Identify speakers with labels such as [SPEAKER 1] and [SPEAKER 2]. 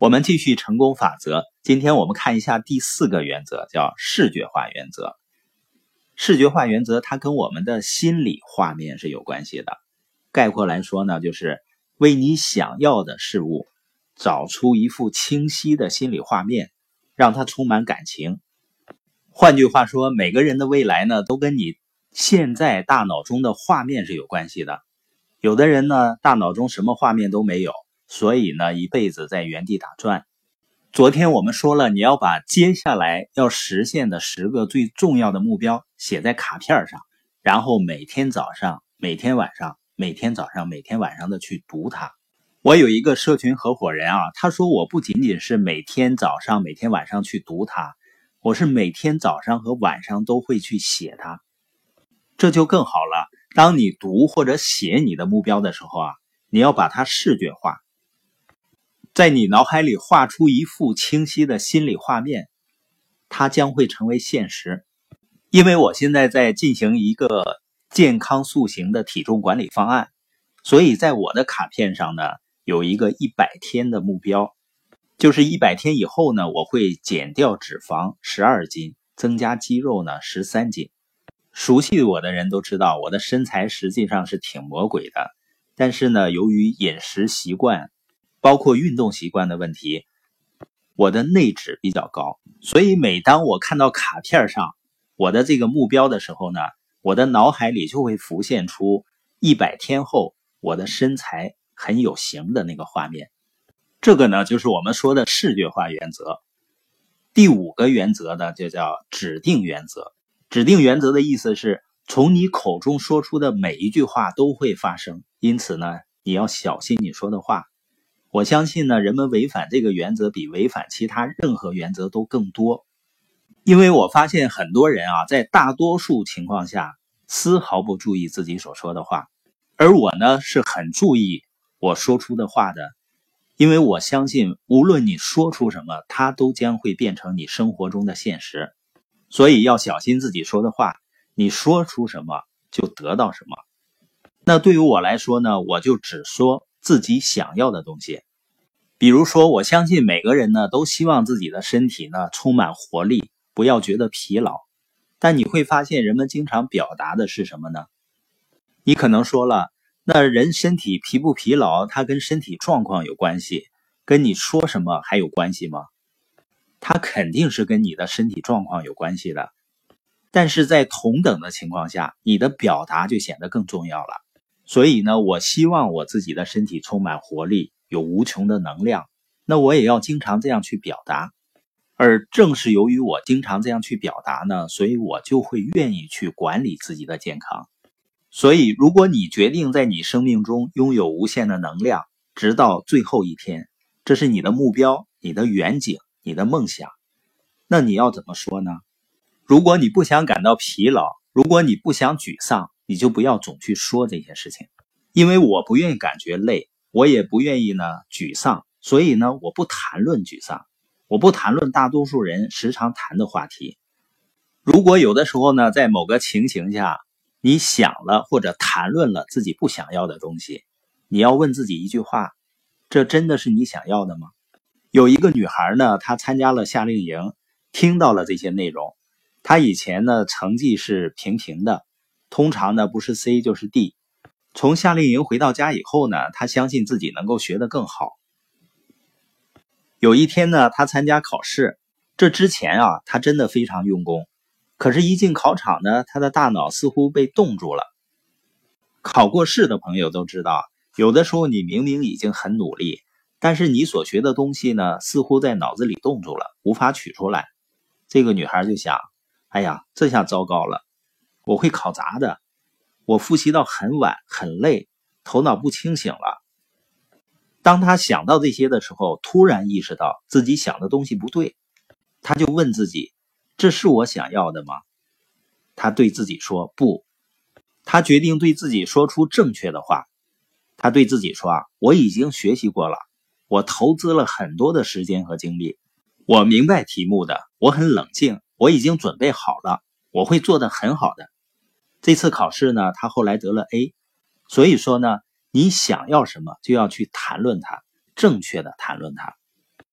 [SPEAKER 1] 我们继续成功法则。今天我们看一下第四个原则，叫视觉化原则。视觉化原则它跟我们的心理画面是有关系的。概括来说呢，就是为你想要的事物找出一幅清晰的心理画面，让它充满感情。换句话说，每个人的未来呢，都跟你现在大脑中的画面是有关系的。有的人呢，大脑中什么画面都没有。所以呢，一辈子在原地打转。昨天我们说了，你要把接下来要实现的十个最重要的目标写在卡片上，然后每天早上、每天晚上、每天早上、每天晚上的去读它。我有一个社群合伙人啊，他说我不仅仅是每天早上、每天晚上去读它，我是每天早上和晚上都会去写它。这就更好了。当你读或者写你的目标的时候啊，你要把它视觉化。在你脑海里画出一幅清晰的心理画面，它将会成为现实。因为我现在在进行一个健康塑形的体重管理方案，所以在我的卡片上呢有一个一百天的目标，就是一百天以后呢我会减掉脂肪十二斤，增加肌肉呢十三斤。熟悉我的人都知道，我的身材实际上是挺魔鬼的，但是呢由于饮食习惯。包括运动习惯的问题，我的内脂比较高，所以每当我看到卡片上我的这个目标的时候呢，我的脑海里就会浮现出一百天后我的身材很有型的那个画面。这个呢，就是我们说的视觉化原则。第五个原则呢，就叫指定原则。指定原则的意思是从你口中说出的每一句话都会发生，因此呢，你要小心你说的话。我相信呢，人们违反这个原则比违反其他任何原则都更多，因为我发现很多人啊，在大多数情况下丝毫不注意自己所说的话，而我呢是很注意我说出的话的，因为我相信无论你说出什么，它都将会变成你生活中的现实，所以要小心自己说的话，你说出什么就得到什么。那对于我来说呢，我就只说。自己想要的东西，比如说，我相信每个人呢都希望自己的身体呢充满活力，不要觉得疲劳。但你会发现，人们经常表达的是什么呢？你可能说了，那人身体疲不疲劳，它跟身体状况有关系，跟你说什么还有关系吗？它肯定是跟你的身体状况有关系的。但是在同等的情况下，你的表达就显得更重要了。所以呢，我希望我自己的身体充满活力，有无穷的能量。那我也要经常这样去表达。而正是由于我经常这样去表达呢，所以我就会愿意去管理自己的健康。所以，如果你决定在你生命中拥有无限的能量，直到最后一天，这是你的目标、你的远景、你的梦想，那你要怎么说呢？如果你不想感到疲劳，如果你不想沮丧。你就不要总去说这些事情，因为我不愿意感觉累，我也不愿意呢沮丧，所以呢我不谈论沮丧，我不谈论大多数人时常谈的话题。如果有的时候呢，在某个情形下，你想了或者谈论了自己不想要的东西，你要问自己一句话：这真的是你想要的吗？有一个女孩呢，她参加了夏令营，听到了这些内容，她以前呢成绩是平平的。通常呢不是 C 就是 D。从夏令营回到家以后呢，他相信自己能够学得更好。有一天呢，他参加考试，这之前啊，他真的非常用功。可是，一进考场呢，他的大脑似乎被冻住了。考过试的朋友都知道，有的时候你明明已经很努力，但是你所学的东西呢，似乎在脑子里冻住了，无法取出来。这个女孩就想：哎呀，这下糟糕了。我会考砸的，我复习到很晚，很累，头脑不清醒了。当他想到这些的时候，突然意识到自己想的东西不对，他就问自己：“这是我想要的吗？”他对自己说：“不。”他决定对自己说出正确的话。他对自己说：“啊，我已经学习过了，我投资了很多的时间和精力，我明白题目的，我很冷静，我已经准备好了。”我会做的很好的。这次考试呢，他后来得了 A。所以说呢，你想要什么就要去谈论它，正确的谈论它。